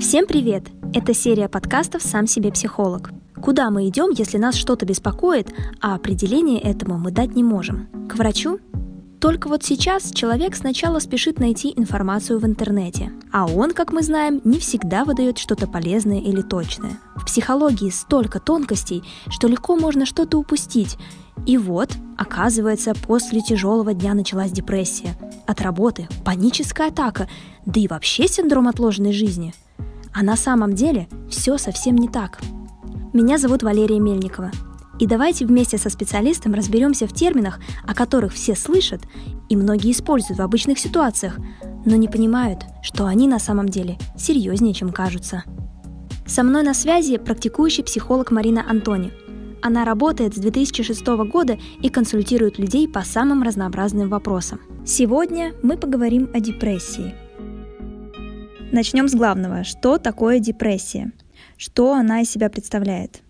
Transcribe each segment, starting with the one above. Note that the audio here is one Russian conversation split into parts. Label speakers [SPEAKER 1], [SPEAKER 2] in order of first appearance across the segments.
[SPEAKER 1] Всем привет! Это серия подкастов «Сам себе психолог». Куда мы идем, если нас что-то беспокоит, а определение этому мы дать не можем? К врачу? Только вот сейчас человек сначала спешит найти информацию в интернете, а он, как мы знаем, не всегда выдает что-то полезное или точное. В психологии столько тонкостей, что легко можно что-то упустить. И вот, оказывается, после тяжелого дня началась депрессия. От работы, паническая атака, да и вообще синдром отложенной жизни. А на самом деле все совсем не так. Меня зовут Валерия Мельникова – и давайте вместе со специалистом разберемся в терминах, о которых все слышат и многие используют в обычных ситуациях, но не понимают, что они на самом деле серьезнее, чем кажутся. Со мной на связи практикующий психолог Марина Антони. Она работает с 2006 года и консультирует людей по самым разнообразным вопросам. Сегодня мы поговорим о депрессии. Начнем с главного. Что такое депрессия? Что она из себя представляет?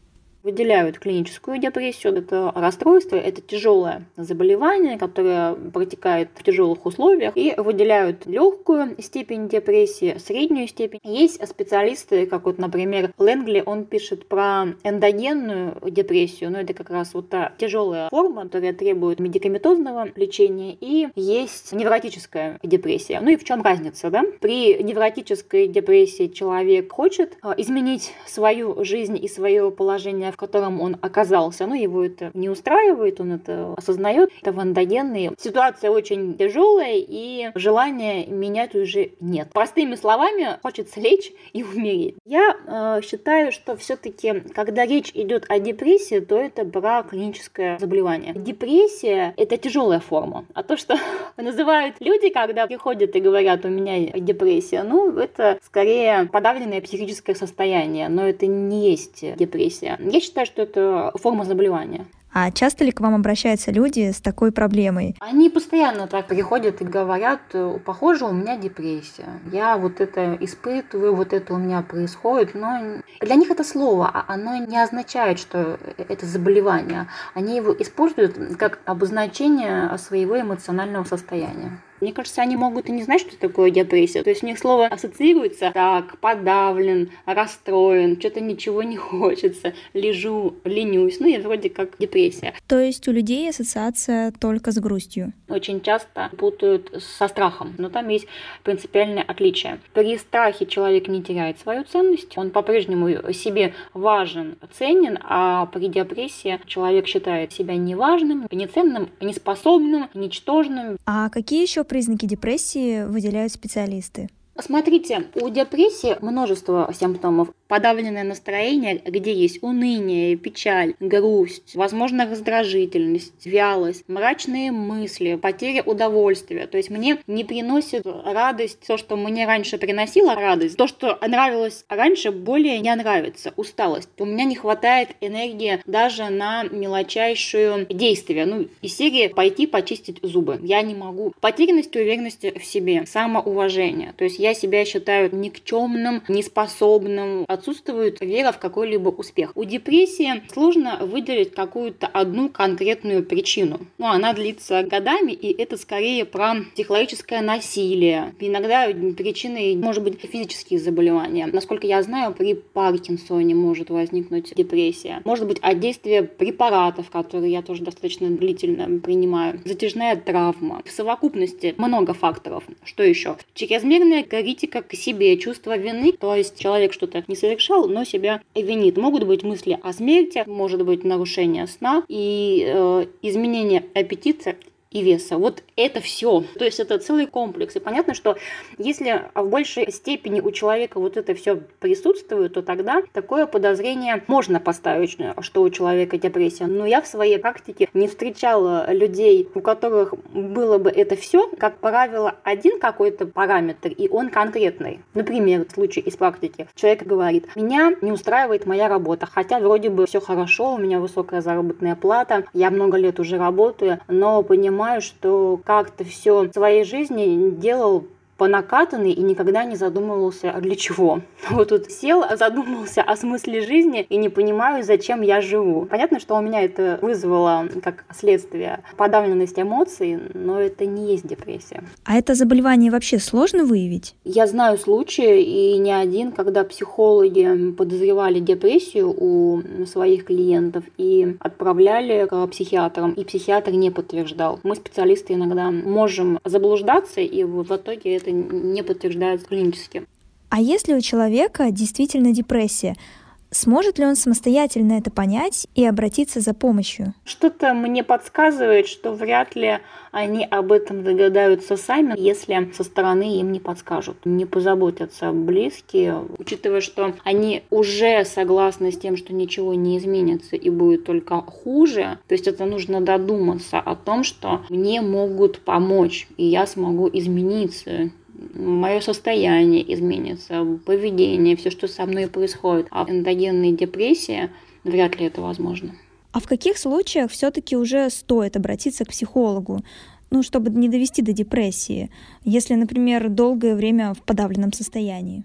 [SPEAKER 2] Выделяют клиническую депрессию. Это расстройство, это тяжелое заболевание, которое протекает в тяжелых условиях, и выделяют легкую степень депрессии, среднюю степень. Есть специалисты, как вот, например, Лэнгли, он пишет про эндогенную депрессию, но это как раз вот та тяжелая форма, которая требует медикаментозного лечения, и есть невротическая депрессия. Ну и в чем разница, да? При невротической депрессии человек хочет а, изменить свою жизнь и свое положение в котором он оказался, но его это не устраивает, он это осознает, это вандогенный. Ситуация очень тяжелая, и желания менять уже нет. Простыми словами, хочется лечь и умереть. Я э, считаю, что все-таки, когда речь идет о депрессии, то это про клиническое заболевание. Депрессия – это тяжелая форма. А то, что называют люди, когда приходят и говорят, у меня депрессия, ну, это скорее подавленное психическое состояние, но это не есть депрессия. Я считаю, что это форма заболевания.
[SPEAKER 1] А часто ли к вам обращаются люди с такой проблемой?
[SPEAKER 2] Они постоянно так приходят и говорят, похоже, у меня депрессия. Я вот это испытываю, вот это у меня происходит. Но для них это слово, а оно не означает, что это заболевание. Они его используют как обозначение своего эмоционального состояния. Мне кажется, они могут и не знать, что такое депрессия. То есть у них слово ассоциируется так, подавлен, расстроен, что-то ничего не хочется, лежу, ленюсь. Ну, и вроде как депрессия.
[SPEAKER 1] То есть у людей ассоциация только с грустью?
[SPEAKER 2] Очень часто путают со страхом, но там есть принципиальное отличие. При страхе человек не теряет свою ценность, он по-прежнему себе важен, ценен, а при депрессии человек считает себя неважным, неценным, неспособным, ничтожным.
[SPEAKER 1] А какие еще признаки депрессии выделяют специалисты?
[SPEAKER 2] Смотрите, у депрессии множество симптомов подавленное настроение, где есть уныние, печаль, грусть, возможно, раздражительность, вялость, мрачные мысли, потеря удовольствия. То есть мне не приносит радость то, что мне раньше приносило радость. То, что нравилось раньше, более не нравится. Усталость. У меня не хватает энергии даже на мелочайшую действие. Ну, из серии пойти почистить зубы. Я не могу. Потерянность уверенности в себе, самоуважение. То есть я себя считаю никчемным, неспособным, отсутствует вера в какой-либо успех. У депрессии сложно выделить какую-то одну конкретную причину. Ну, она длится годами, и это скорее про психологическое насилие. Иногда причиной может быть физические заболевания. Насколько я знаю, при Паркинсоне может возникнуть депрессия. Может быть от действия препаратов, которые я тоже достаточно длительно принимаю. Затяжная травма. В совокупности много факторов. Что еще? Чрезмерная критика к себе, чувство вины, то есть человек что-то не совершал, но себя винит. Могут быть мысли о смерти, может быть нарушение сна и э, изменение аппетита и веса. Вот это все. То есть это целый комплекс. И понятно, что если в большей степени у человека вот это все присутствует, то тогда такое подозрение можно поставить, что у человека депрессия. Но я в своей практике не встречала людей, у которых было бы это все, как правило, один какой-то параметр, и он конкретный. Например, в случае из практики. Человек говорит, меня не устраивает моя работа, хотя вроде бы все хорошо, у меня высокая заработная плата, я много лет уже работаю, но понимаю, понимаю, что как-то все в своей жизни делал по накатанной и никогда не задумывался, а для чего. Вот тут сел, задумался о смысле жизни и не понимаю, зачем я живу. Понятно, что у меня это вызвало как следствие подавленность эмоций, но это не есть депрессия.
[SPEAKER 1] А это заболевание вообще сложно выявить?
[SPEAKER 2] Я знаю случаи, и не один, когда психологи подозревали депрессию у своих клиентов и отправляли к психиатрам, и психиатр не подтверждал. Мы, специалисты, иногда можем заблуждаться, и в итоге это не подтверждается клинически.
[SPEAKER 1] А если у человека действительно депрессия, Сможет ли он самостоятельно это понять и обратиться за помощью?
[SPEAKER 2] Что-то мне подсказывает, что вряд ли они об этом догадаются сами, если со стороны им не подскажут, не позаботятся близкие, учитывая, что они уже согласны с тем, что ничего не изменится и будет только хуже. То есть это нужно додуматься о том, что мне могут помочь, и я смогу измениться мое состояние изменится, поведение, все, что со мной происходит. А эндогенная депрессия, вряд ли это возможно.
[SPEAKER 1] А в каких случаях все-таки уже стоит обратиться к психологу? Ну, чтобы не довести до депрессии, если, например, долгое время в подавленном состоянии.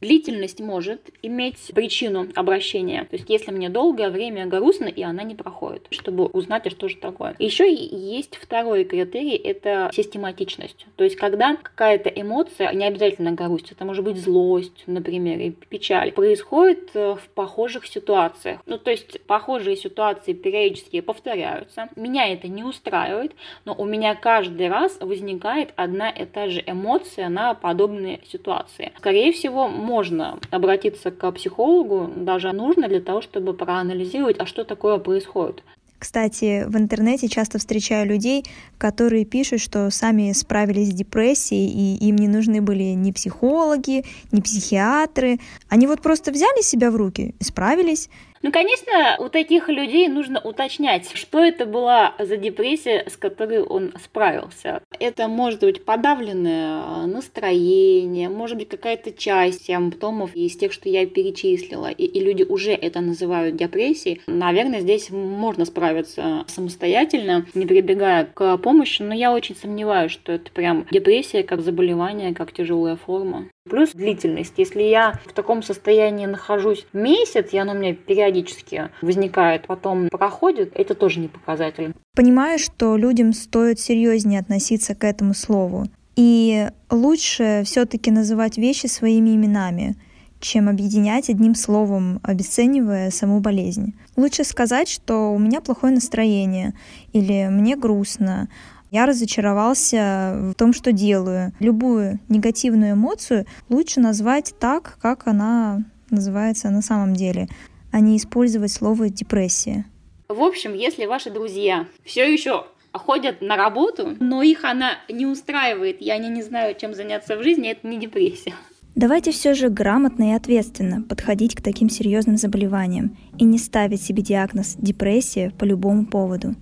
[SPEAKER 2] Длительность может иметь причину обращения. То есть, если мне долгое время грустно, и она не проходит, чтобы узнать, а что же такое. Еще есть второй критерий, это систематичность. То есть, когда какая-то эмоция, не обязательно грусть, это может быть злость, например, и печаль, происходит э, в похожих ситуациях. Ну, то есть, похожие ситуации периодически повторяются. Меня это не устраивает, но у меня каждый раз возникает одна и та же эмоция на подобные ситуации. Скорее всего, можно обратиться к психологу, даже нужно для того, чтобы проанализировать, а что такое происходит.
[SPEAKER 1] Кстати, в интернете часто встречаю людей, которые пишут, что сами справились с депрессией, и им не нужны были ни психологи, ни психиатры. Они вот просто взяли себя в руки справились.
[SPEAKER 2] Ну, конечно, у таких людей нужно уточнять, что это была за депрессия, с которой он справился. Это может быть подавленное настроение, может быть какая-то часть симптомов из тех, что я перечислила, и, и люди уже это называют депрессией. Наверное, здесь можно справиться самостоятельно, не прибегая к помощи, но я очень сомневаюсь, что это прям депрессия как заболевание, как тяжелая форма. Плюс длительность. Если я в таком состоянии нахожусь месяц, и оно у меня периодически возникает, потом проходит, это тоже не показатель.
[SPEAKER 1] Понимаю, что людям стоит серьезнее относиться к этому слову. И лучше все-таки называть вещи своими именами, чем объединять одним словом, обесценивая саму болезнь. Лучше сказать, что у меня плохое настроение или мне грустно, я разочаровался в том, что делаю. Любую негативную эмоцию лучше назвать так, как она называется на самом деле, а не использовать слово депрессия.
[SPEAKER 2] В общем, если ваши друзья все еще ходят на работу, но их она не устраивает, и они не знают, чем заняться в жизни, это не депрессия.
[SPEAKER 1] Давайте все же грамотно и ответственно подходить к таким серьезным заболеваниям и не ставить себе диагноз депрессия по любому поводу.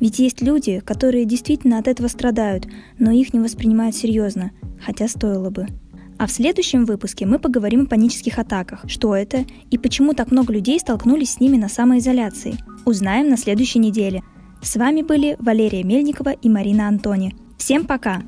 [SPEAKER 1] Ведь есть люди, которые действительно от этого страдают, но их не воспринимают серьезно, хотя стоило бы. А в следующем выпуске мы поговорим о панических атаках, что это и почему так много людей столкнулись с ними на самоизоляции. Узнаем на следующей неделе. С вами были Валерия Мельникова и Марина Антони. Всем пока!